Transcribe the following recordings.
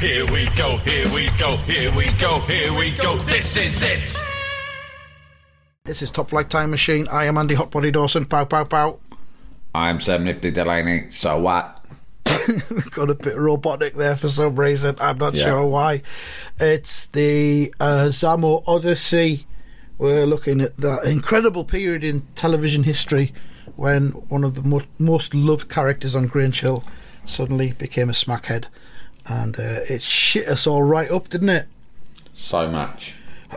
Here we go, here we go, here we go, here we go. This is it. This is Top Flight Time Machine. I am Andy Hotbody Dawson. Pow, pow, pow. I'm Sam Nifty Delaney, so what? Got a bit robotic there for some reason. I'm not Yeah. sure why. It's the uh, Zammo Odyssey. We're looking at that incredible period in television history when one of the mo- most loved characters on Grange Hill suddenly became a smackhead. And uh, it shit us all right up, didn't it? So much.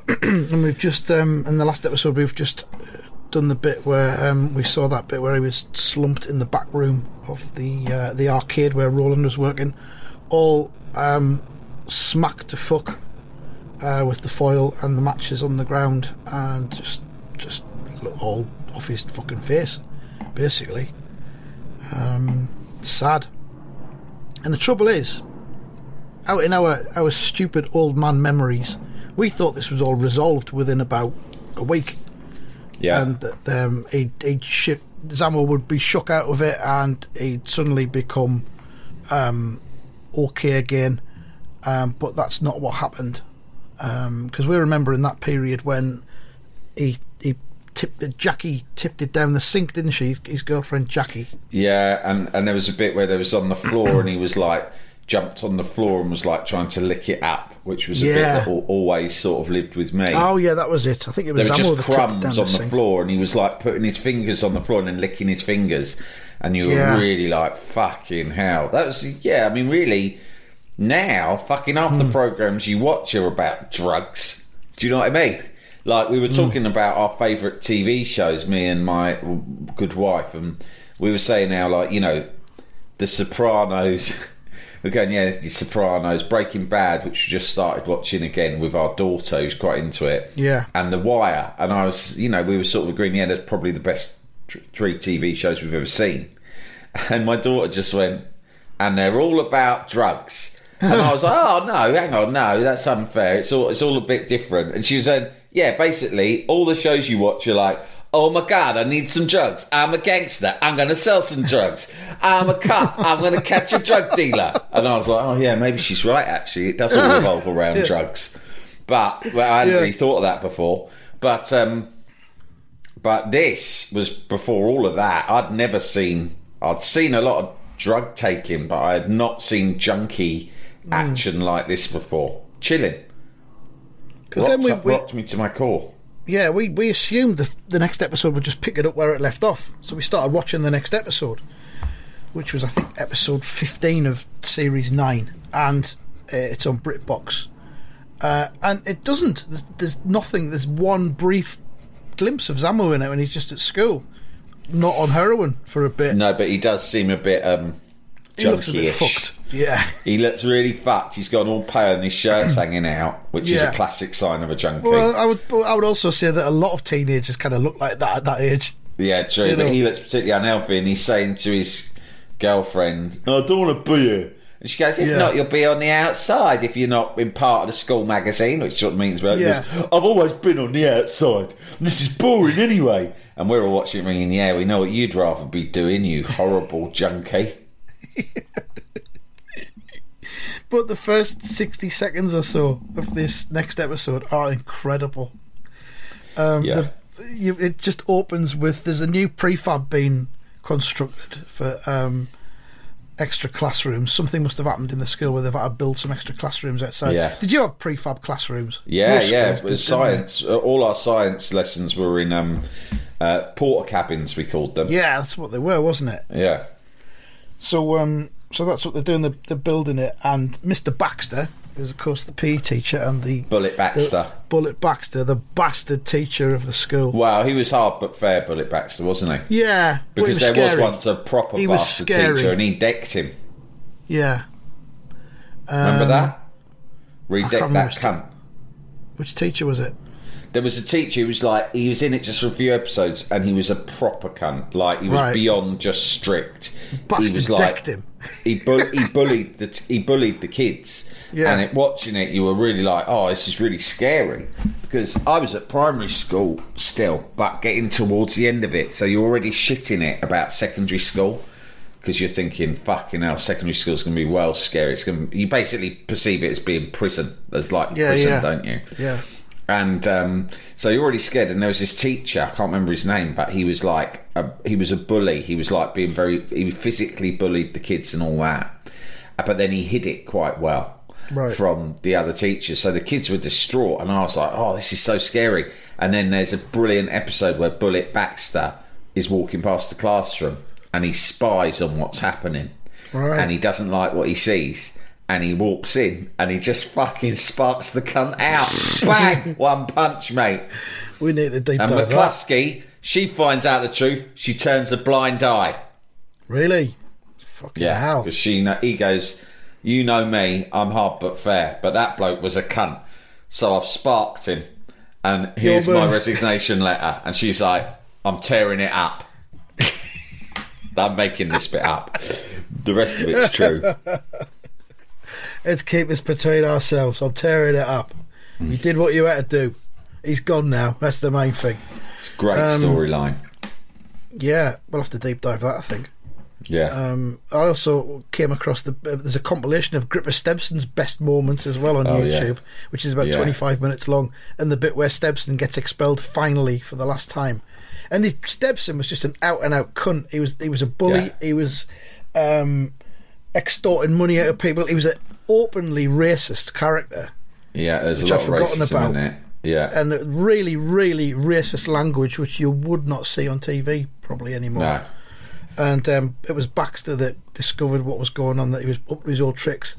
And we've just, um, in the last episode, we've just uh, done the bit where um, we saw that bit where he was slumped in the back room of the uh, the arcade where Roland was working, all um, smacked to fuck uh, with the foil and the matches on the ground, and just just all off his fucking face, basically. Um, sad. And the trouble is, out in our our stupid old man memories, we thought this was all resolved within about a week, Yeah. and that um, he'd, he'd ship, Zammo would be shook out of it, and he'd suddenly become um, okay again. Um, but that's not what happened, because we remember in that period when he he tipped it, Jackie tipped it down the sink, didn't she? His girlfriend Jackie. Yeah, and, and there was a bit where there was on the floor and he was like jumped on the floor and was like trying to lick it up, which was a bit that al- always sort of lived with me. Oh yeah, that was it. I think it there was were Zammo just crumbs on the floor and he was like putting his fingers on the floor and then licking his fingers and you were Yeah. really like fucking hell. That was yeah, I mean really now fucking half Hmm. the programs you watch are about drugs. Do you know what I mean? Like Hmm. we were talking about our favourite TV shows, me and my good wife, and we were saying now, like you know, The Sopranos. We're going, yeah, The Sopranos, Breaking Bad, which we just started watching again with our daughter, who's quite into it. Yeah. And The Wire, and I was, you know, we were sort of agreeing, yeah, that's probably the best three TV shows we've ever seen. And my daughter just went, and they're all about drugs. And I was like, oh no, hang on, no, that's unfair. It's all it's all a bit different. And she was saying, yeah, basically, all the shows you watch, you're like, oh my god, I need some drugs. I'm a gangster. I'm going to sell some drugs. I'm a cop. I'm going to catch a drug dealer. And I was like, oh yeah, maybe she's right. Actually, it does all revolve around drugs. But well, I hadn't Yeah. really thought of that before. But um, but this was before all of that. I'd never seen. I'd seen a lot of drug taking, but I had not seen junkie Hmm. action like this before. Chilling. Because then we rocked me to my core. Yeah we, we assumed the the next episode would just pick it up where it left off. So we started watching the next episode, which was I think episode fifteen of series nine, and uh, it's on BritBox. Uh, and it doesn't. There's, there's nothing. There's one brief glimpse of Zammo in it when he's just at school, not on heroin for a bit. No, but he does seem a bit um, he looks a bit junkie-ish. fucked. Yeah, He looks really fucked. He's gone all pale and his shirt's mm. hanging out, which is Yeah. a classic sign of a junkie. Well, I would I would also say that a lot of teenagers kind of look like that at that age. Yeah, true. You but know. he looks particularly unhealthy, and he's saying to his girlfriend, "No, I don't want to be here." And she goes, "If Yeah. not, you'll be on the outside. If you're not in part of the school magazine, which sort of means well, he Yeah. I've always been on the outside. This is boring anyway." And we're all watching, thinking, "Yeah, we know what you'd rather be doing, you horrible junkie." But the first 60 seconds or so of this next episode are incredible. Um, Yeah. the, you, it just opens with there's a new prefab being constructed for um, extra classrooms. Something must have happened in the school where they've had to build some extra classrooms outside. Yeah. Did you have prefab classrooms? Yeah, yeah. did, they? science. Uh, All our science lessons were in um, uh, Portakabins. We called them. Yeah, that's what they were, wasn't it? Yeah. So, um, so that's what they're doing. They're, they're building it, and Mr. Baxter, who's of course the PE teacher, and the Bullet Baxter. the- Bullet Baxter, the bastard teacher of the school. Wow, he was hard but fair, Bullet Baxter, wasn't he? Yeah, well, he Because was there scary. was once a proper He bastard teacher, and he decked him. Yeah. Remember Um, that? Where I can't that remember cunt. Which teacher was it? There was a teacher who was like, he was in it just for a few episodes, and he was a proper cunt. Like he was Right. beyond just strict. Baxter he was like, him. He, bu- he bullied the he bullied the kids. Yeah. And it, watching it, you were really like, oh, this is really scary. Because I was at primary school still, but getting towards the end of it, so you're already shitting it about secondary school. Because you're thinking, fucking hell, secondary school's going to be well scary. It's going to, you basically perceive it as being prison, as like Yeah, prison, yeah. don't you? Yeah. And um, so you're already scared. And there was this teacher, I can't remember his name, but he was like, a, he was a bully. He was like being very, he physically bullied the kids and all that. But then he hid it quite well Right. from the other teachers. So the kids were distraught. And I was like, oh, this is so scary. And then there's a brilliant episode where Bullet Baxter is walking past the classroom and he spies on what's happening. Right. And he doesn't like what he sees. And he walks in and he just fucking sparks the cunt out. Bang! One punch, mate. We need to deep And dive that. McCluskey, she finds out the truth. She turns a blind eye. Really? Fucking Yeah, hell. because she kno- he goes, you know me, I'm hard but fair, but that bloke was a cunt. So I've sparked him, and here's my resignation letter. And she's like, I'm tearing it up. I'm making this bit up. The rest of it's true. Let's keep this between ourselves. I'm tearing it up. Mm. You did what you had to do. He's gone now. That's the main thing. It's a great Um, storyline. Yeah, we'll have to deep dive that, I think. Yeah. Um, I also came across the uh, there's a compilation of Gripper Stebson's best moments as well on Oh, yeah. YouTube, which is about Yeah. 25 minutes long, and the bit where Stebson gets expelled finally for the last time. And he, Stebson was just an out and out cunt. He was he was a bully. Yeah. He was um, extorting money out of people. He was an openly racist character. yeah, there's a which lot I've forgotten about. in it. Yeah. and really, really racist language, which you would not see on TV probably anymore. no. And um, it was Baxter that discovered what was going on, that he was up to his old tricks,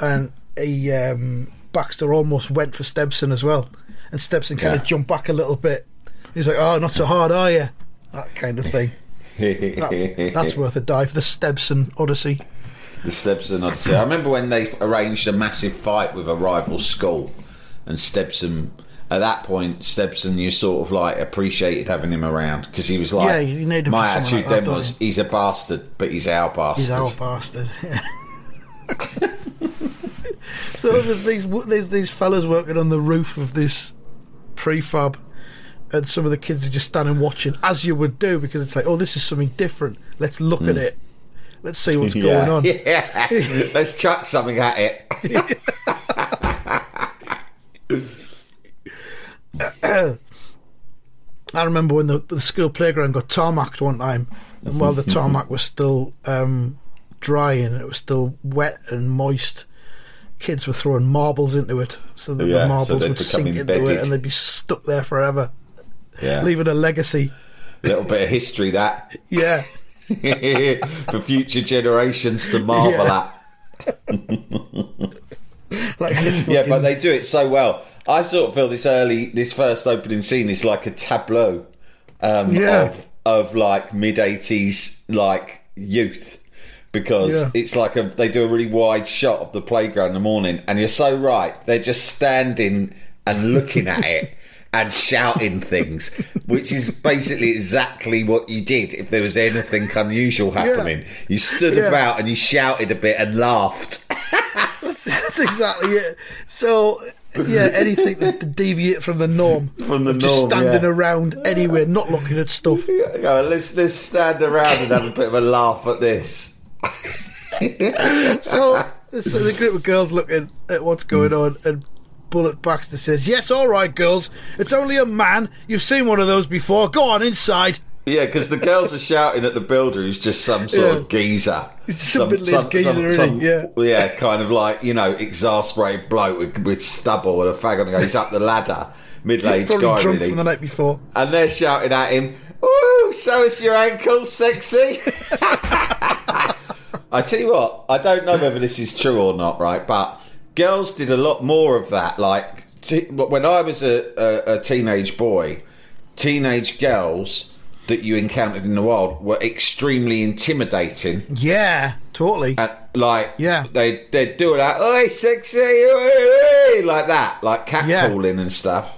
and he um, Baxter almost went for Stebson as well, and Stebson kind Yeah. of jumped back a little bit. He was like, "Oh, not so hard, are you?" That kind of thing. That- that's worth a dive. For the Stebson Odyssey. The Stebson Odyssey. I remember when they arranged a massive fight with a rival school, and Stebson. At that point, Stebson, you sort of like appreciated having him around because he was like, Yeah, you need him my attitude like that, then was, you? he's a bastard, but he's our bastard. He's our bastard. so there's these there's these fellas working on the roof of this prefab, and some of the kids are just standing watching, as you would do, because it's like, oh, this is something different. Let's look at hmm. it. Let's see what's going on. Yeah. Let's chuck something at it. I remember when the, the school playground got tarmacked one time, and while the tarmac was still um, drying, it was still wet and moist. Kids were throwing marbles into it, so that Yeah, the marbles they'd would become sink into it, and they'd be stuck there forever, Yeah. leaving a legacy. A little bit of history that Yeah, for future generations to marvel Yeah. at. like Yeah, but they do it so well. I sort of feel this early, this first opening scene is like a tableau um, Yeah. of of like mid eighties like youth because Yeah. it's like a they do a really wide shot of the playground in the morning, and you're so right. They're just standing and looking at it. And shouting things, which is basically exactly what you did if there was anything unusual happening. You stood Yeah. about and you shouted a bit and laughed. That's exactly it. So, yeah, anything that to deviate from the norm, From the of just standing yeah. around anywhere, not looking at stuff. Go, let's let's stand around and have a bit of a laugh at this. So, so the group of girls looking at what's going on, and Bullet Baxter says, "Yes, all right, girls. It's only a man. You've seen one of those before. Go on inside." Yeah, because the girls are shouting at the builder who's just some sort Yeah. of geezer. He's just a middle-aged geezer, isn't he? Yeah. yeah, kind of like, you know, exasperated bloke with, with stubble and a fag on the go. He's up the ladder, middle-aged Probably guy, drunk really. from the night before. and they're shouting at him, Ooh, show us your ankles, sexy. I tell you what, I don't know whether this is true or not, right? But girls did a lot more of that. Like t- when I was a, a, a teenage boy, teenage girls that you encountered in the wild were extremely intimidating. Yeah, totally. And like, Yeah. they they'd do it like, "Oi, sexy," oi, oi," like that, like Yeah. catcalling and stuff.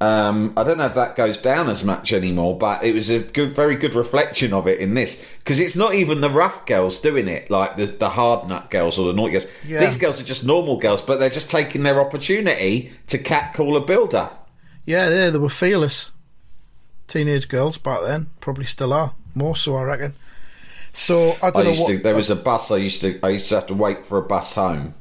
Um, I don't know if that goes down as much anymore, but it was a good, very good reflection of it in this because it's not even the rough girls doing it, like the the hard nut girls or the naughty girls. Yeah. These girls are just normal girls, but they're just taking their opportunity to catcall a builder. Yeah, yeah, they were fearless. Teenage girls back then probably still are. More so, I reckon. So I I don't know used what. to. There was a bus. I used to. I used to have to wait for a bus home.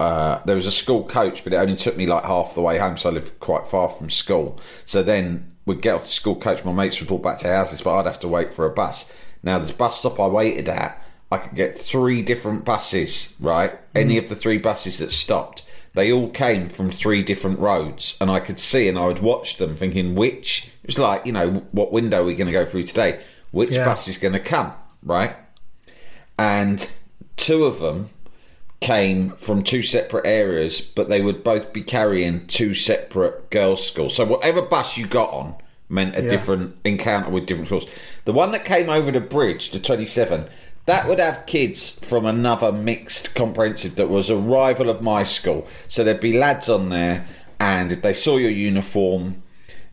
Uh, there was a school coach, but it only took me like half the way home, so I lived quite far from school. So then we'd get off the school coach. My mates would walk back to houses, but I'd have to wait for a bus. Now this bus stop I waited at, I could get three different buses. Right, any of the three buses that stopped, they all came from three different roads, and I could see and I would watch them, thinking which. It was like you know what window are we going to go through today? Which Yeah. bus is going to come? Right and two of them came from two separate areas, but they would both be carrying two separate girls' schools. So whatever bus you got on meant a Yeah. different encounter with different schools. The one that came over the bridge, the 27, that would have kids from another mixed comprehensive that was a rival of my school. So there'd be lads on there, and if they saw your uniform,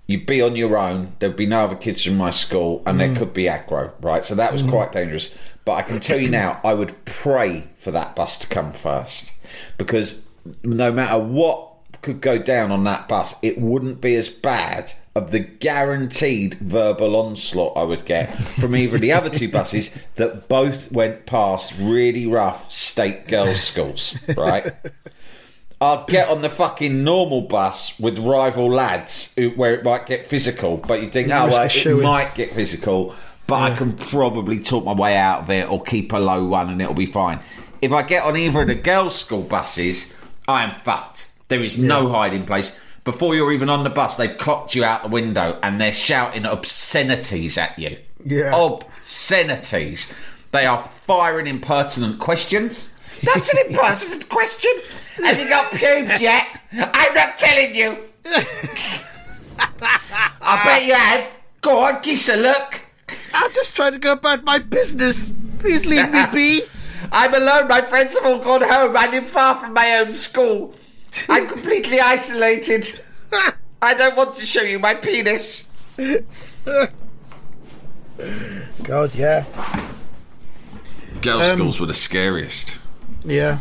you'd be on your own. There'd be no other kids from my school, and there mm. could be aggro, right? So that was mm. quite dangerous. But I can tell you now, I would pray for that bus to come first because no matter what could go down on that bus, it wouldn't be as bad of the guaranteed verbal onslaught I would get from either of the other two buses that both went past really rough state girls' schools, right? I'll get on the fucking normal bus with rival lads who, where it might get physical, but you think, oh, well, it shoe-in. might get physical, but I can probably talk my way out of it or keep a low one and it'll be fine. If I get on either of the girls' school buses, I am fucked. There is no hiding place. Before you're even on the bus, they've clocked you out the window and they're shouting obscenities at you. Yeah. Obscenities. They are firing impertinent questions. That's an impertinent question. Have you got pubes yet? I'm not telling you. I bet you have. Go on, kiss a look. I'm just trying to go about my business. Please leave me be. I'm alone. My friends have all gone home. I live far from my own school. I'm completely isolated. I don't want to show you my penis. God, yeah, Girls' Um, schools were the scariest. yeah.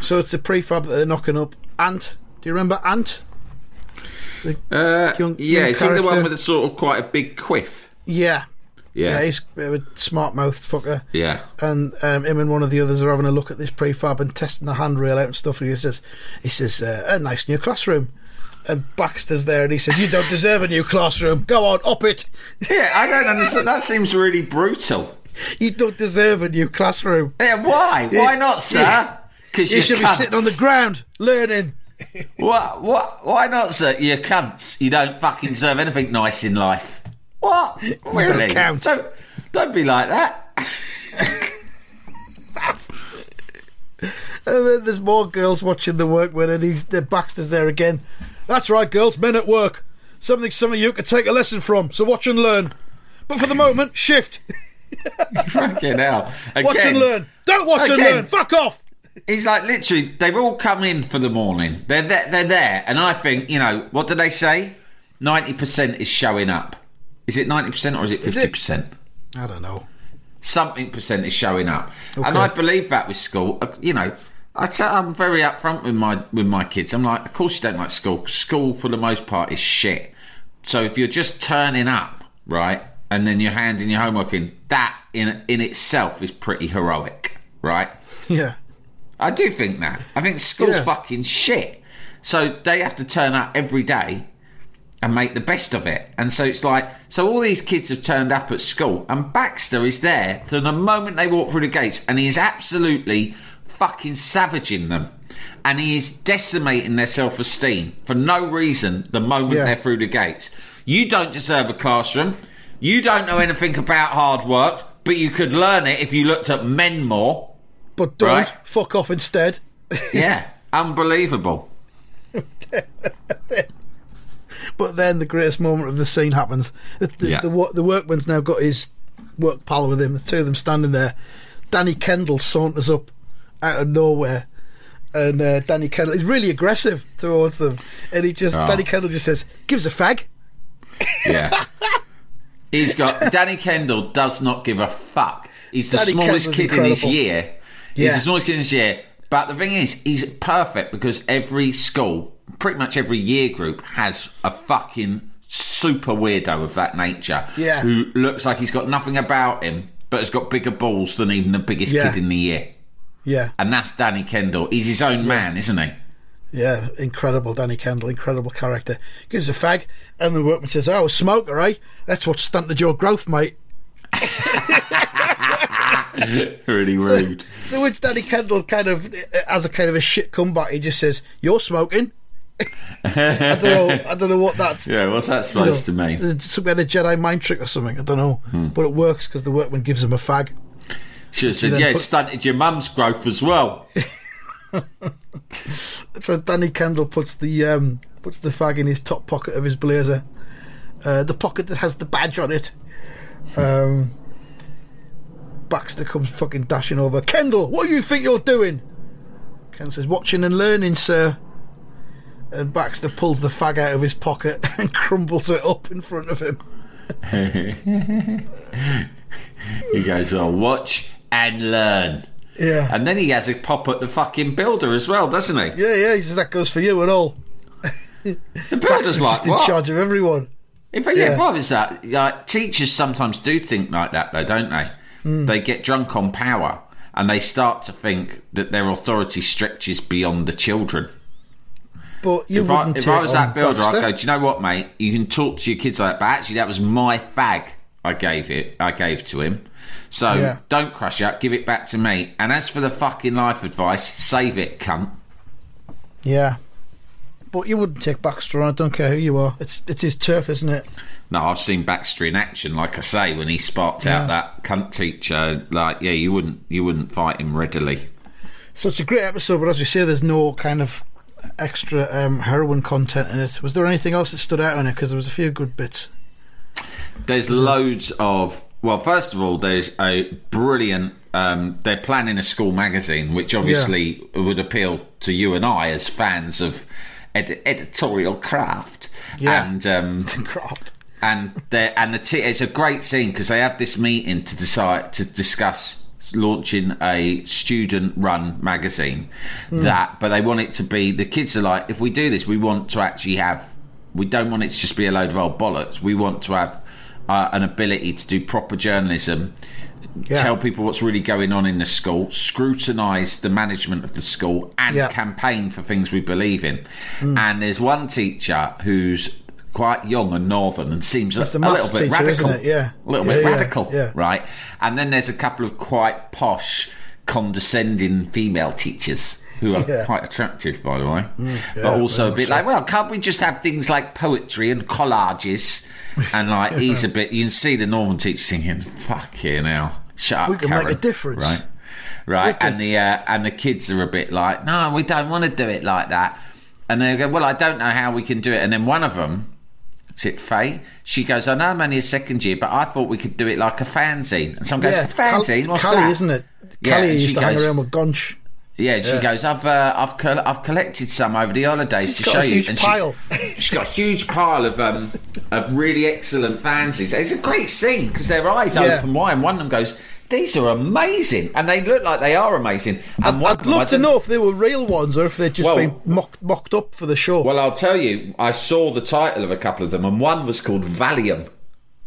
So it's a prefab that they're knocking up. Ant, do you remember Ant? The Uh, young- yeah, young is he the one with a sort of quite a big quiff? Yeah. Yeah. Yeah, he's a bit of a smart mouthed fucker. Yeah. And um, him and one of the others are having a look at this prefab and testing the handrail out and stuff. And he says, "He says uh, a nice new classroom." And Baxter's there, and he says, "You don't deserve a new classroom. Go on, up it. Yeah, I don't understand. That seems really brutal. You don't deserve a new classroom. Yeah, why? Why not, sir? Because You should be sitting on the ground learning." What? What? Why not, sir? You cunts. You don't fucking deserve anything nice in life. What? Really? count. Don't, don't be like that. And then there's more girls watching the workman, and he's the Baxter's there again. That's right, girls, men at work. Something some of you could take a lesson from. So watch and learn. But for the moment, shift. Fucking hell. Watch and learn. Don't watch and learn. Fuck off. He's like literally. They've all come in for the morning. They're there, they're there, and I think you know what do they say? Ninety percent is showing up. Is it ninety percent or is it? fifty percent? I don't know. something percent is showing up, and I believe that with school. Uh, You know, I tell, I'm very upfront with my with my kids. I'm like, of course you don't like school. School for the most part is shit. So if you're just turning up, right, and then you're handing your homework in, that in in itself is pretty heroic, right? Yeah. I do think that. I think school's Yeah. fucking shit. So they have to turn up every day and make the best of it. And so it's like, so all these kids have turned up at school, and Baxter is there from the moment they walk through the gates, and he is absolutely fucking savaging them. And he is decimating their self esteem for no reason the moment Yeah. they're through the gates. You don't deserve a classroom. You don't know anything about hard work, but you could learn it if you looked at men more. But don't Right. fuck off instead. Yeah, unbelievable. But then the greatest moment of the scene happens. The, the, Yeah. the, the workman's now got his work pal with him. The two of them standing there. Danny Kendall saunters up out of nowhere. And uh, Danny Kendall is really aggressive towards them. And he just, Oh. Danny Kendall just says, gives a fag. Yeah. He's got Danny Kendall does not give a fuck. He's the Danny smallest Kendall's kid in his incredible. year. He's Yeah. the smallest kid in his year. But the thing is, he's perfect because every school, pretty much every year group, has a fucking super weirdo of that nature. Yeah. Who looks like he's got nothing about him, but has got bigger balls than even the biggest Yeah. kid in the year. Yeah, And that's Danny Kendall. He's his own man, isn't he? yeah, incredible Danny Kendall, incredible character. Gives a fag, and the workman says, "Oh, a smoker, eh? That's what stunted your growth, mate." Really rude. So which Danny Kendall kind of as a kind of a shit comeback, he just says, "You're smoking." I don't know. I don't know what that's. yeah, what's that you know, supposed to mean? it's Some kind of Jedi mind trick or something. I don't know, Hmm. but it works because the workman gives him a fag. Should have said, yeah, it put- stunted your mum's growth as well. So Danny Kendall puts the um, puts the fag in his top pocket of his blazer, uh, the pocket that has the badge on it. Um, Baxter comes fucking dashing over. Kendall, what do you think you're doing? Ken says, "Watching and learning, sir." And Baxter pulls the fag out of his pocket and crumbles it up in front of him. He goes, well, watch and learn. Yeah, And then he has a pop at the fucking builder as well, doesn't he? yeah, yeah. He says that goes for you and all. The Baxter's builder's like, just in charge of everyone. In fact, yeah, Yeah. what is that? Like, teachers sometimes do think like that, though, don't they? Hmm. They get drunk on power and they start to think that their authority stretches beyond the children. But you if I, wouldn't if I was that builder, Baxter. I'd go, do you know what, mate? You can talk to your kids like that, but actually, that was my fag I gave it. I gave to him. So Yeah. don't crush it. Give it back to me. And as for the fucking life advice, save it, cunt. Yeah. But you wouldn't take Baxter on. I don't care who you are. It's it's his turf, isn't it? No, I've seen Baxter in action, like I say, when he sparked Yeah. out that cunt teacher. Like, yeah, you wouldn't, you wouldn't fight him readily. So it's a great episode, but as we say, there's no kind of extra um, heroin content in it. Was there anything else that stood out in it? Because there was a few good bits. There's loads of. Well, first of all, there's a brilliant. Um, they're planning a school magazine, which obviously would appeal to you and I as fans of ed- editorial craft. Yeah. And um, Craft. and and the t- it's a great scene because they have this meeting to decide to discuss launching a student run magazine. That but they want it to be the kids are like if we do this we want to actually have we don't want it to just be a load of old bollocks. We want to have uh, an ability to do proper journalism Yeah. tell people what's really going on in the school scrutinise the management of the school and Yeah. campaign for things we believe in. And there's one teacher who's quite young and northern and seems a, a little bit teacher, radical. isn't it? Yeah. a little Yeah, bit yeah, radical yeah. right? And then there's a couple of quite posh condescending female teachers who are Yeah. Mm, quite attractive by the way. Yeah, but also a bit much like well can't we just have things like poetry and collages? And like he's a bit. You can see the northern teacher thinking fuck you now shut up We can make a difference. right? Right? Can- and the uh, and the kids are a bit like no we don't want to do it like that. And they go well I don't know how we can do it. And then one of them is it Faye? She goes, I know I'm only a second year, but I thought we could do it like a fanzine. And someone goes, Yeah, fanzine? Cal- What's Calley, that? isn't it? Yeah, Calley used to hang goes- around with Gonch. Yeah, she Yeah. goes, I've uh, I've col- I've collected some over the holidays She's to got show a you. huge and pile. She, she's got a huge pile of um of really excellent fanzines. It's a great scene because their eyes Yeah. open wide, and one of them goes, "These are amazing," and they look like they are amazing. And I'd of them, love to know if they were real ones or if they'd just Well- been mocked, mocked up for the show. Well, I'll tell you, I saw the title of a couple of them, and one was called Valium,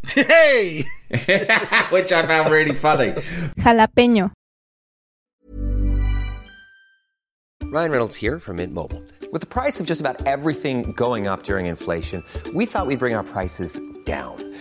hey! which I found really funny. Jalapeño. Ryan Reynolds here from Mint Mobile. With the price of just about everything going up during inflation, we thought we'd bring our prices down.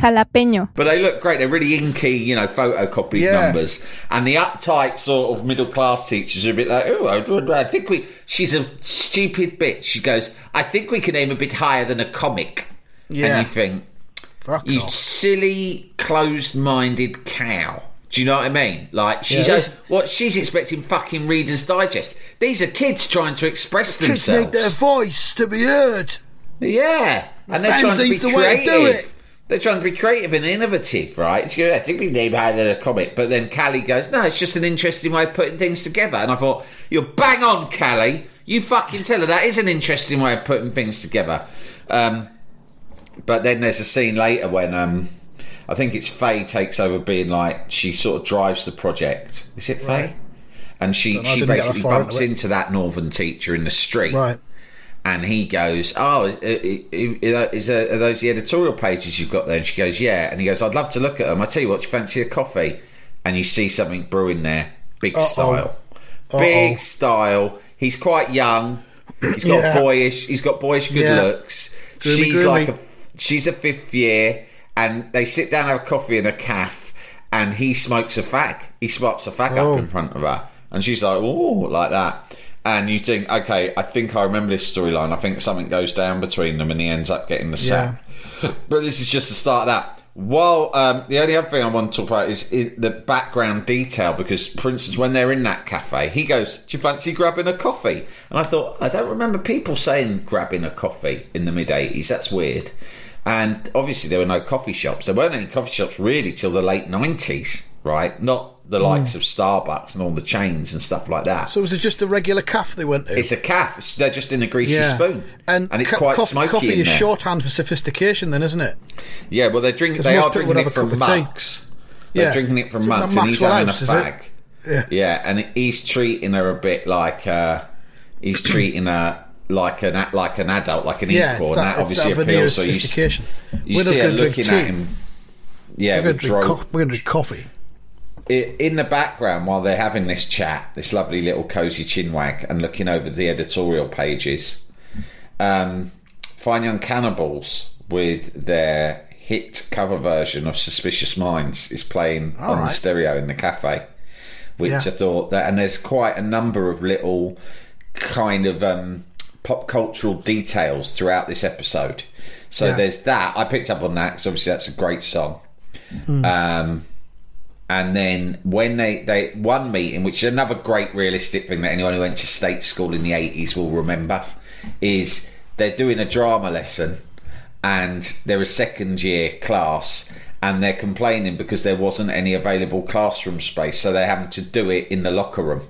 Jalapeño. But they look great. They're really inky, you know, photocopied Yeah. numbers. And the uptight sort of middle class teachers are a bit like, oh, I, I think we. She's a stupid bitch. She goes, I think we can aim a bit higher than a comic. Yeah. And you think, Fuck you off. silly, closed minded cow. Do you know what I mean? Like she's Yeah, just, what she's expecting fucking Reader's Digest. These are kids trying to express Kids themselves. need their voice to be heard. Yeah, and they're trying to be Fanzine's the way to do creative. They're trying to be creative and innovative, right? Goes, I think we name higher than a comic. But then Calley goes, no, it's just an interesting way of putting things together. And I thought, you're bang on, Calley. You fucking tell her that is an interesting way of putting things together. Um, but then there's a scene later when um, I think it's Faye takes over being like, she sort of drives the project. Is it Faye? And she, Don't know, I she didn't get that basically bumps into that northern teacher in the street Right. And he goes, "Oh, is there, are those the editorial pages you've got there?" And she goes, "Yeah." And he goes, "I'd love to look at them. I tell you what, you fancy a coffee?" And you see something brewing there, big Uh-oh. style, Uh-oh. big style. He's quite young. He's got Yeah. boyish. He's got boyish good Yeah. looks. Groomy, she's groomy. like a she's a fifth year, and they sit down have a coffee in a cafe, and he smokes a fag. He smokes a fag Oh. up in front of her, and she's like, "Oh," like that. And you think, okay, I think I remember this storyline. I think something goes down between them, and he ends up getting the sack. But this is just the start of that. While um, the only other thing I want to talk about is the background detail, because for instance, when they're in that cafe, he goes, "Do you fancy grabbing a coffee?" And I thought, I don't remember people saying grabbing a coffee in the mid '80s. That's weird. And obviously, there were no coffee shops. There weren't any coffee shops really till the late '90s, right? Not the likes of Starbucks and all the chains and stuff like that. So was it just a regular caff they went to? It's a caff. It's- They're just in a greasy spoon, And, it's ca- quite coff- smoky coffee is there. shorthand for sophistication, then, isn't it? Yeah, well, they're drinking. They are drinking it from cup of tea. mugs. They're Yeah. drinking it from Is mugs, and he's having a is fag. Yeah. Yeah, and he's treating her a bit like uh, he's treating her like an like an adult, like an Yeah, equal, and that, that obviously that appeals. So you, sophistication. you see her going to drink looking tea. at him. Yeah, we're going with to drink, dro- co- we're going to drink coffee. In the background while they're having this chat, this lovely little cozy chinwag, and looking over the editorial pages, um, Fine Young Cannibals with their hit cover version of Suspicious Minds is playing on the stereo in the cafe, which Yeah. I thought that, and there's quite a number of little kind of um, pop cultural details throughout this episode. So Yeah. there's that. I picked up on that because obviously that's a great song. Hmm. Um, and then when they, they one meeting, which is another great realistic thing that anyone who went to state school in the eighties will remember, is they're doing a drama lesson and they're a second year class and they're complaining because there wasn't any available classroom space, so they're having to do it in the locker room.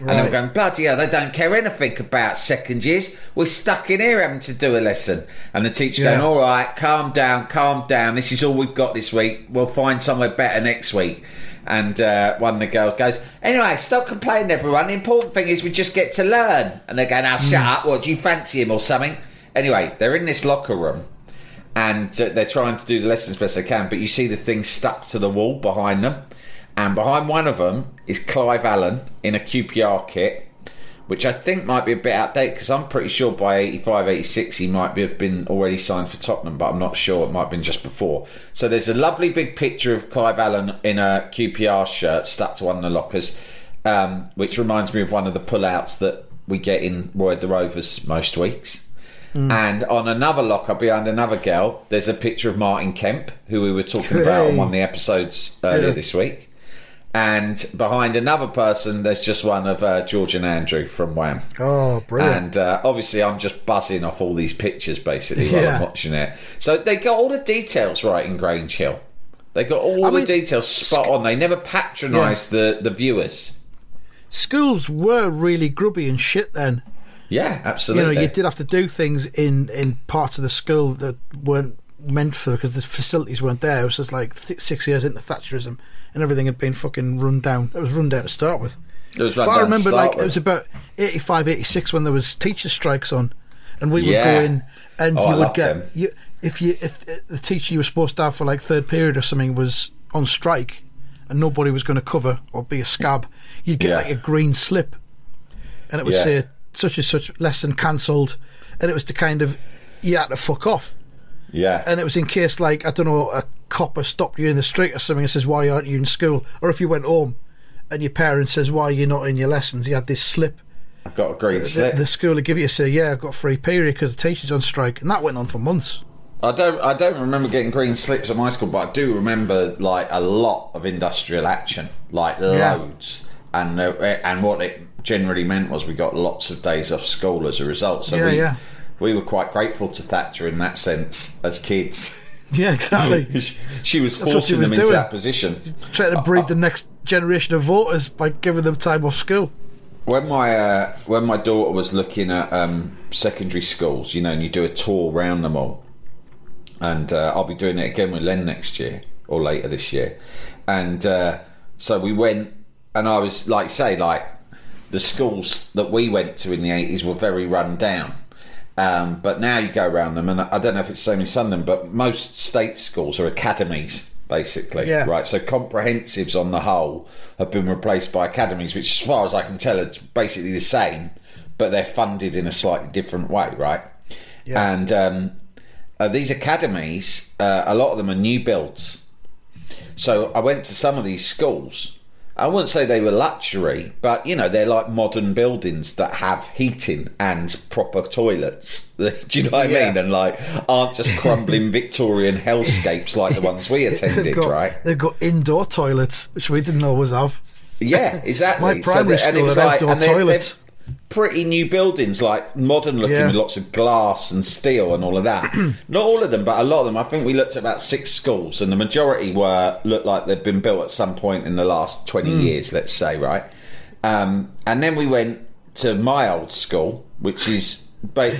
And I'm going, bloody hell, they don't care anything about second years. We're stuck in here having to do a lesson. And the teacher Yeah. going, all right, calm down, calm down. This is all we've got this week. We'll find somewhere better next week. And uh, one of the girls goes, anyway, stop complaining, everyone. The important thing is we just get to learn. And they're going, now shut Hmm. up. What, do you fancy him or something? Anyway, they're in this locker room and uh, they're trying to do the lessons best they can, but you see the thing stuck to the wall behind them. And behind one of them is Clive Allen in a QPR kit, which I think might be a bit outdated because I'm pretty sure by 85, 86 he might be, have been already signed for Tottenham, but I'm not sure. It might have been just before. So there's a lovely big picture of Clive Allen in a QPR shirt stuck to one of the lockers, um, which reminds me of one of the pullouts that we get in Roy the Rovers most weeks. And on another locker behind another girl, there's a picture of Martin Kemp, who we were talking about on one of the episodes earlier Yeah. this week. And behind another person, there's just one of uh, George and Andrew from Wham. Oh, brilliant. And uh, obviously, I'm just buzzing off all these pictures basically while Yeah. I'm watching it. So they got all the details right in Grange Hill. They got all I the mean, details spot on. They never patronised the, the viewers. Schools were really grubby and shit then. Yeah, absolutely. You absolutely. know, you did have to do things in, in parts of the school that weren't meant for because the facilities weren't there. It was just like th- six years into Thatcherism and everything had been fucking run down. It was run down to start with. It was but I remember, like, it was about 85, 86 when there was teacher strikes on, and we would go in and Oh, I you would loved get you if you if the teacher you were supposed to have for like third period or something was on strike, and nobody was going to cover or be a scab, you'd get Yeah. like a green slip, and it would Yeah. say such and such lesson cancelled, and it was to kind of you had to fuck off, yeah. and it was in case like I don't know a copper stopped you in the street or something and says why aren't you in school, or if you went home. And your parent says, "Why are you not in your lessons?" You had this slip, I've got a green the, slip. the school would give you say, "Yeah, I've got free period because the teacher's on strike," and that went on for months. I don't. I don't remember getting green slips at my school, but I do remember like a lot of industrial action, like Yeah. loads. And uh, and what it generally meant was we got lots of days off school as a result. So Yeah, we yeah. we were quite grateful to Thatcher in that sense as kids. Yeah, exactly. she was That's what she forcing was them into that position. Trying to breed the next generation of voters by giving them time off school. When my uh, when my daughter was looking at um, secondary schools, you know, and you do a tour around them all, and uh, I'll be doing it again with Len next year or later this year, and uh, so we went, and I was like, say, like the schools that we went to in the eighties were very run down. Um, but now you go around them, and I don't know if it's the same in Sunderland, but most state schools are academies, basically. Yeah. Right. So comprehensives on the whole have been replaced by academies, which, as far as I can tell, it's basically the same, but they're funded in a slightly different way, right? Yeah. And um, uh, these academies, uh, a lot of them are new builds. So I went to some of these schools. I wouldn't say they were luxury, but you know they're like modern buildings that have heating and proper toilets. Do you know what I Yeah. mean? And like aren't just crumbling Victorian hellscapes like the ones we attended, they've got, right? They've got indoor toilets, which we didn't always have. Yeah, exactly. My primary it school had like- outdoor and they're- they're toilets. Pretty new buildings, like modern looking Yeah. with lots of glass and steel and all of that. Not all of them, but a lot of them. I think we looked at about six schools, and the majority were looked like they'd been built at some point in the last twenty Hmm. years, let's say, right? Um, and then we went to my old school, which is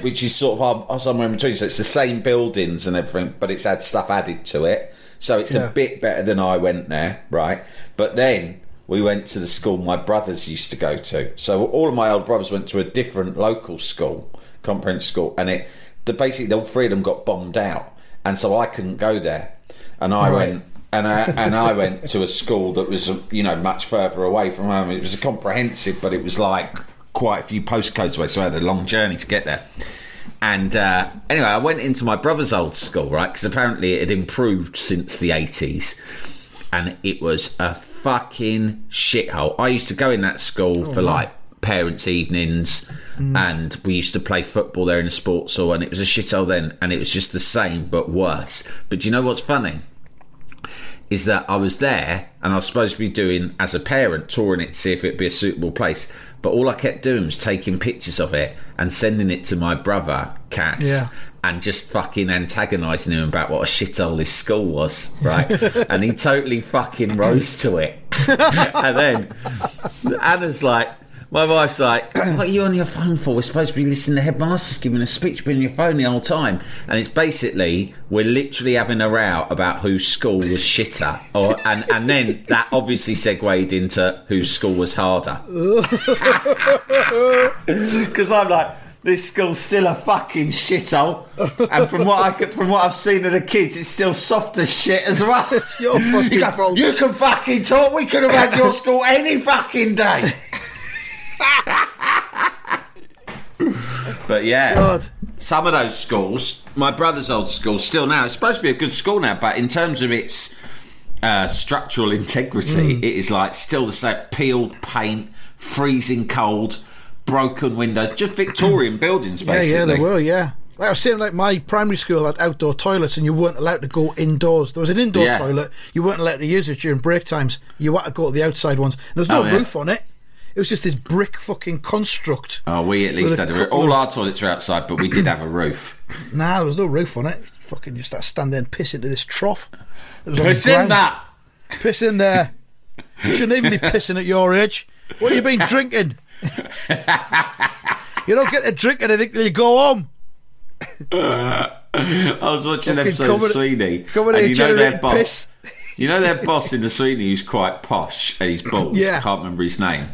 which is sort of uh, somewhere in between. So it's the same buildings and everything, but it's had stuff added to it. So it's Yeah. a bit better than I went there, right? But then we went to the school my brothers used to go to. So all of my old brothers went to a different local school, comprehensive school, and it the basically all three of them got bombed out, and so I couldn't go there, and I Right. went. And I, and I went to a school that was, you know, much further away from home. It was a comprehensive, but it was like quite a few postcodes away, so I had a long journey to get there. And uh, anyway, I went into my brother's old school, right? Because apparently it had improved since the 80s. And it was a fucking shithole. I used to go in that school oh, for like parents' evenings. Mm. And we used to play football there in the sports hall. And it was a shithole then. And it was just the same, but worse. But do you know what's funny? is that I was there and I was supposed to be doing, as a parent, touring it to see if it'd be a suitable place. But all I kept doing was taking pictures of it and sending it to my brother, Cass, Yeah. And just fucking antagonising him about what a shithole his school was, right? and he totally fucking rose to it. and then Anna's like, my wife's like, what are you on your phone for? We're supposed to be listening to headmasters giving a speech, being on your phone the whole time. And it's basically, we're literally having a row about whose school was shitter. Or, and, and then that obviously segued into whose school was harder. Because I'm like, this school's still a fucking shithole. and from what I could, from what I've seen of the kids, it's still soft as shit as well. It's your fucking you, go, fault. you can fucking talk. We could have had your school any fucking day. but yeah, God. some of those schools, my brother's old school, still now, it's supposed to be a good school now, but in terms of its uh, structural integrity, Hmm. it is like still the same peeled paint, freezing cold, broken windows, just Victorian buildings, Yeah, basically. yeah, they were, yeah. Like I was saying, like my primary school had outdoor toilets, and you weren't allowed to go indoors. There was an indoor Yeah. toilet, you weren't allowed to use it during break times. You had to go to the outside ones. And there was no Oh, yeah. roof on it. It was just this brick fucking construct. Oh, we at least had a roof. All our toilets were outside, but we did have a roof. Nah, there was no roof on it. You fucking just stand there and piss into this trough. That was Piss in that! Piss in there. You shouldn't even be pissing at your age. What have you been drinking? you don't get to drink and I think you go home. I was watching an episode coming- of Sweeney, coming and you know their boss. piss. You know their boss in the Sweeney who's quite posh and he's bald. Yeah. I can't remember his name.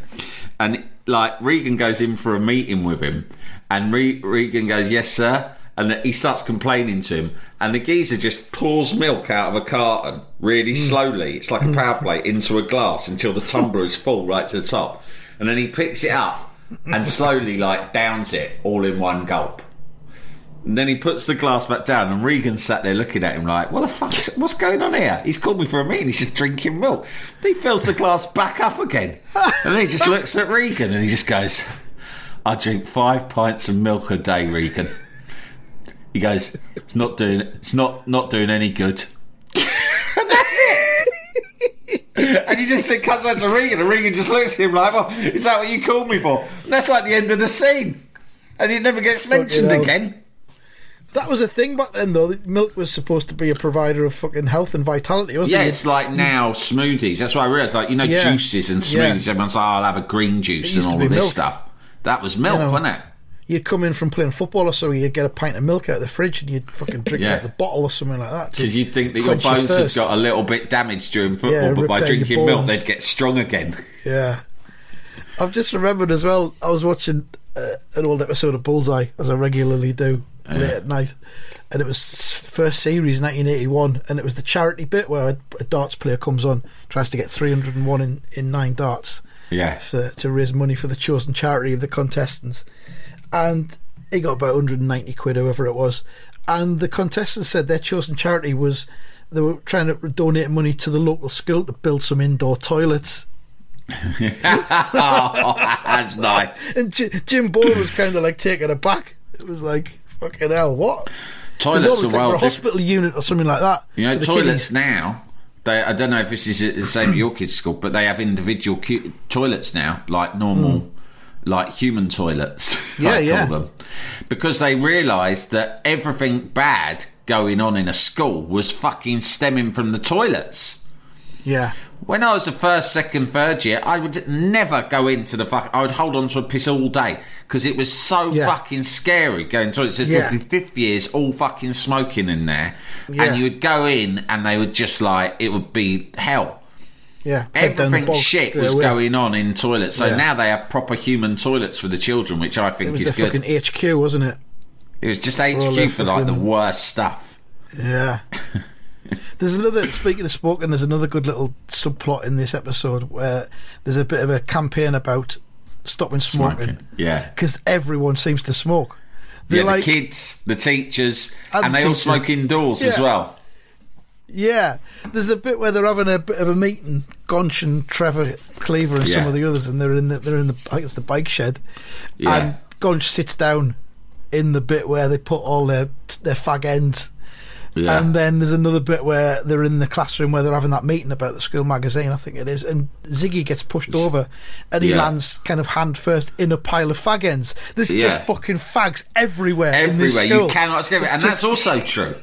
And like Regan goes in for a meeting with him, and Re- Regan goes, "Yes, sir." And he starts complaining to him, and the geezer just pours milk out of a carton really Mm. slowly. It's like a power plate into a glass until the tumbler is full right to the top, and then he picks it up and slowly like downs it all in one gulp. And then he puts the glass back down, and Regan sat there looking at him like, "What the fuck? Is, what's going on here?" He's called me for a meeting. He's just drinking milk. He fills the glass back up again, and he just looks at Regan and he just goes, "I drink five pints of milk a day, Regan." He goes, "It's not doing. It's not not doing any good." and that's it. And he just said, cuts back to Regan, and a Regan just looks at him like, "Well, is that what you called me for?" And that's like the end of the scene, and it never gets mentioned again. That was a thing back then, though. Milk was supposed to be a provider of fucking health and vitality, wasn't Yeah, it? it's like now smoothies. That's why I realised, like you know, Yeah. juices and Yeah. smoothies. Everyone's like, oh, "I'll have a green juice and all of this milk. stuff." That was milk, You know. wasn't it? You'd come in from playing football or something, you'd get a pint of milk out of the fridge and you'd fucking drink Yeah. it out the bottle or something like that. Because you'd think that your bones had got a little bit damaged during football, Yeah, but by drinking milk, they'd get strong again. Yeah. I've just remembered as well, I was watching uh, an old episode of Bullseye, as I regularly do, late at night. And it was first series, 1981, and it was the charity bit where a, a darts player comes on, tries to get 301 in, in nine darts Yeah. for, to raise money for the chosen charity of the contestants. And he got about 190 quid, however it was. And the contestants said their chosen charity was they were trying to donate money to the local school to build some indoor toilets. oh, that's nice. And Jim Bowen was kind of like taken aback. It was like, fucking hell, what? Toilets are like well a hospital unit or something like that. You know, toilets kiddies. now. They, I don't know if this is the same at your kids' school, but they have individual cu- toilets now, like normal, hmm. Like human toilets. Yeah, I yeah. Call them. Because they realised that everything bad going on in a school was fucking stemming from the toilets. Yeah. When I was the first, second, third year, I would never go into the fuck. I would hold on to a piss all day because it was so Yeah. fucking scary going to it. So yeah. fifth years, all fucking smoking in there, Yeah. and you would go in, and they would just like it would be hell. Yeah. Head down the Everything shit was away. going on in toilets. So Yeah. now they have proper human toilets for the children, which I think is good. fucking HQ, wasn't it? it was just all HQ for like the worst stuff. Yeah. There's another, speaking of smoking, there's another good little subplot in this episode where there's a bit of a campaign about stopping smoking. Smoking, yeah. Because everyone seems to smoke. They're Yeah, like, the kids, the teachers, And and, the they all smoke indoors as well. Yeah. There's the bit where they're having a bit of a meeting, Gonch and Trevor Cleaver and some of the others, and they're in the, they're in the, I think it's the bike shed. Yeah. And Gonch sits down in the bit where they put all their, their fag ends. Yeah. And then there's another bit where they're in the classroom where they're having that meeting about the school magazine, I think it is. And Ziggy gets pushed over and he Yeah. lands kind of hand first in a pile of fag ends. There's Yeah. just fucking fags everywhere, in this everywhere. school. You cannot escape it, and just- that's also true.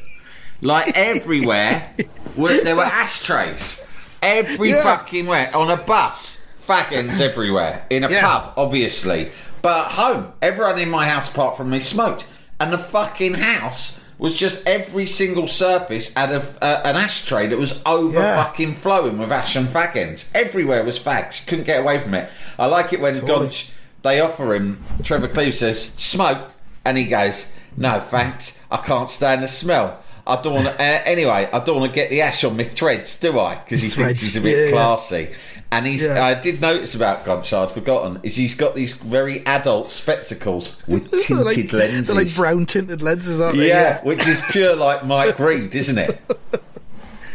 Like everywhere, were, there were ashtrays. Every Yeah. fucking where on a bus, faggots everywhere. In a Yeah. pub, obviously, but at home, everyone in my house apart from me smoked, and the fucking house was just every single surface had a, uh, an ashtray that was over Yeah. fucking flowing with ash and fag ends. Everywhere was fags. Couldn't get away from it. I like it when Totally. Gonch they offer him. Trevor Cleve says, "Smoke." And he goes, "No, thanks. I can't stand the smell. I don't want to. Uh, anyway, I don't want to get the ash on my threads, do I? Because he thinks he's a bit yeah, yeah. classy." And he's, Yeah. I did notice about Gonch, I'd forgotten, is he's got these very adult spectacles with tinted like, lenses. They're like brown tinted lenses, aren't they? yeah, which is pure like Mike Read, isn't it?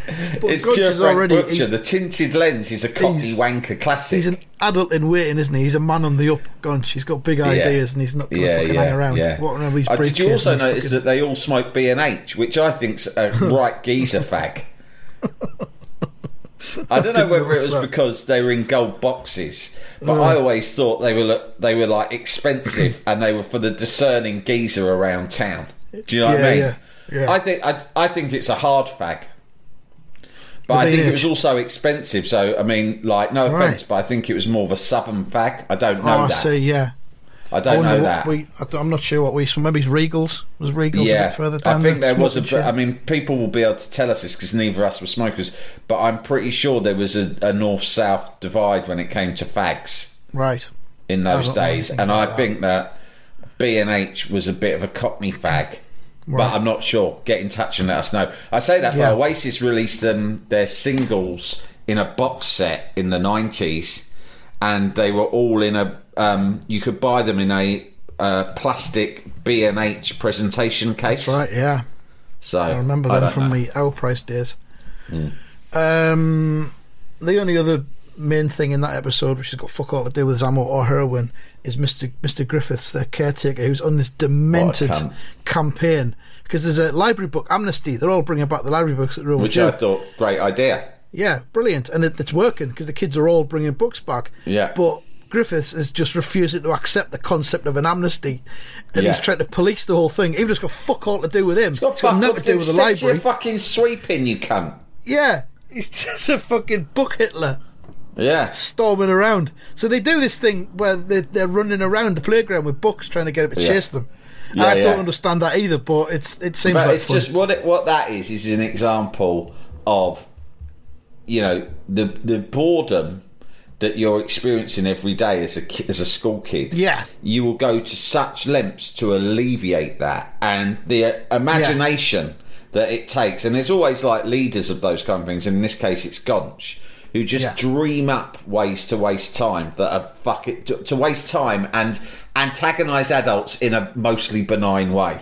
But It's Gonch pure Frank already. Butcher. The tinted lens is a cockney he's- wanker classic. he's an adult in waiting, isn't he? He's a man on the up. Gonch. He's got big ideas, and he's not going to fucking hang around. What, no, he's Uh, did you also notice fucking- that they all smoke B and H, which I think's a right geezer fag? I don't know didn't whether it was that. because they were in gold boxes, but I always thought they were they were like expensive and they were for the discerning geezer around town. Do you know what I mean? yeah, yeah. I think I, I think it's a hard fag. But I think it was also expensive, so I mean, like, no Right. offense, but I think it was more of a southern fag. I don't Oh, know I see. Yeah. I I don't wonder know that. We, I I'm not sure what we. So maybe it's Regals. Was Regals a bit further down? I think there was a. bit- I mean, people will be able to tell us this because neither of us were smokers, but I'm pretty sure there was a, a north-south divide when it came to fags right. in those days, and I that. think that B and H was a bit of a cockney fag. But I'm not sure. Get in touch and let us know. I say that, Yeah. but Oasis released um, their singles in a box set in the 90s, and they were all in a. Um, you could buy them in a uh, plastic B and H presentation case. That's right. Yeah. So I remember them don't from know. the Our Price days. Um, the only other main thing in that episode, which has got fuck all to do with Zammo or heroin, is Mister Mister Griffiths, their caretaker, who's on this demented campaign because there's a library book amnesty. They're all bringing back the library books that are Which. I thought great idea. Yeah, brilliant, and it, it's working because the kids are all bringing books back. Yeah. but Griffiths is just refusing to accept the concept of an amnesty, and he's trying to police the whole thing. Even it's got fuck all to do with him. It's got, It's got nothing to do with the library. fucking sweeping, you cunt. Yeah, he's just a fucking book Hitler Yeah. storming around. So they do this thing where they're, they're running around the playground with books trying to get him to Yeah. chase them. Yeah, I yeah. don't understand that either, but it's it seems But like it's fun. just what it, what that is is an example of you know the the boredom that you're experiencing every day as a as a school kid. Yeah. you will go to such lengths to alleviate that, and the uh, imagination that it takes. And there's always like leaders of those kind of things. And in this case, it's Gonch. Who just Yeah. dream up ways to waste time that are fuck it to, to waste time and antagonise adults in a mostly benign way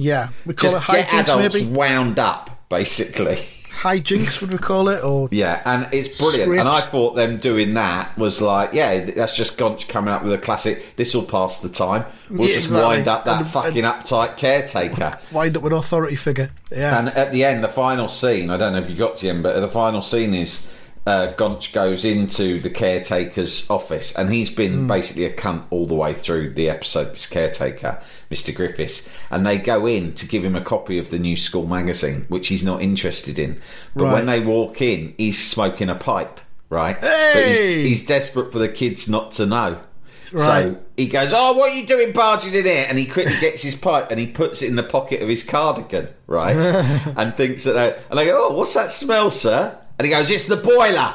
yeah, we call just it get hijinks, adults maybe wound up, basically. hijinks would we call it, or Yeah, and it's brilliant. And I thought them doing that was like, yeah, that's just Gonch coming up with a classic. This will pass the time. We'll Yeah, just exactly. wind up that And- fucking uptight caretaker. wind up with authority figure. Yeah, And at the end, the final scene, I don't know if you got to the end, but the final scene is uh, Gonch goes into the caretaker's office, and he's been Hmm. basically a cunt all the way through the episode, this caretaker, Mr. Griffiths. And they go in to give him a copy of the new school magazine, which he's not interested in. But Right. when they walk in, he's smoking a pipe, right? But Hey! he's, he's desperate for the kids not to know. Right. So he goes, "Oh, what are you doing, barging in here?" And he quickly gets his pipe and he puts it in the pocket of his cardigan, right? and thinks that, they, and I go, "Oh, what's that smell, sir?" And he goes, "It's the boiler.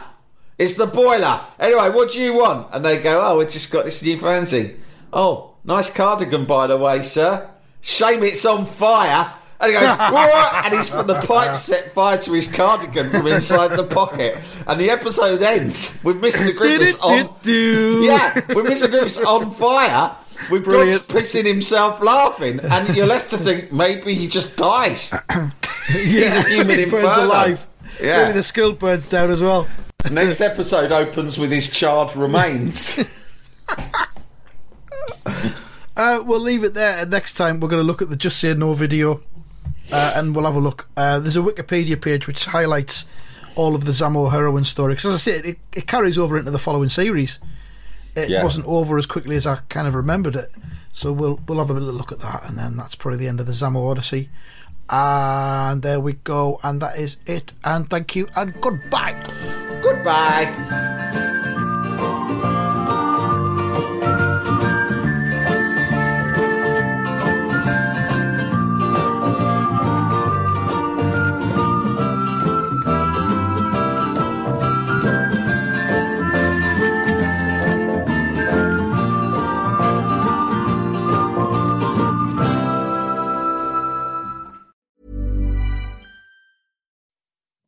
It's the boiler." Anyway, what do you want? And they go, "Oh, we've just got this new fancy. Oh, nice cardigan, by the way, sir. Shame it's on fire." And he goes, what? And he's put the pipe set fire to his cardigan from inside the pocket. And the episode ends with Mr. Griffiths on. Yeah, with Mr. Griffiths on fire, with Brilliant. Gonch pissing himself laughing, and you're left to think maybe he just dies. He's a human he burns inferno. alive. Yeah. Maybe the skull burns down as well. Next episode opens with his charred remains. Uh, we'll leave it there. Next time, we're going to look at the Just Say No video, uh, and we'll have a look. Uh, there's a Wikipedia page which highlights all of the Zammo heroin story. Because as I said, it, it carries over into the following series. It Yeah. wasn't over as quickly as I kind of remembered it. So we'll we'll have a little look at that, and then that's probably the end of the Zammo Odyssey. And there we go, and that is it. And thank you, and goodbye. Goodbye.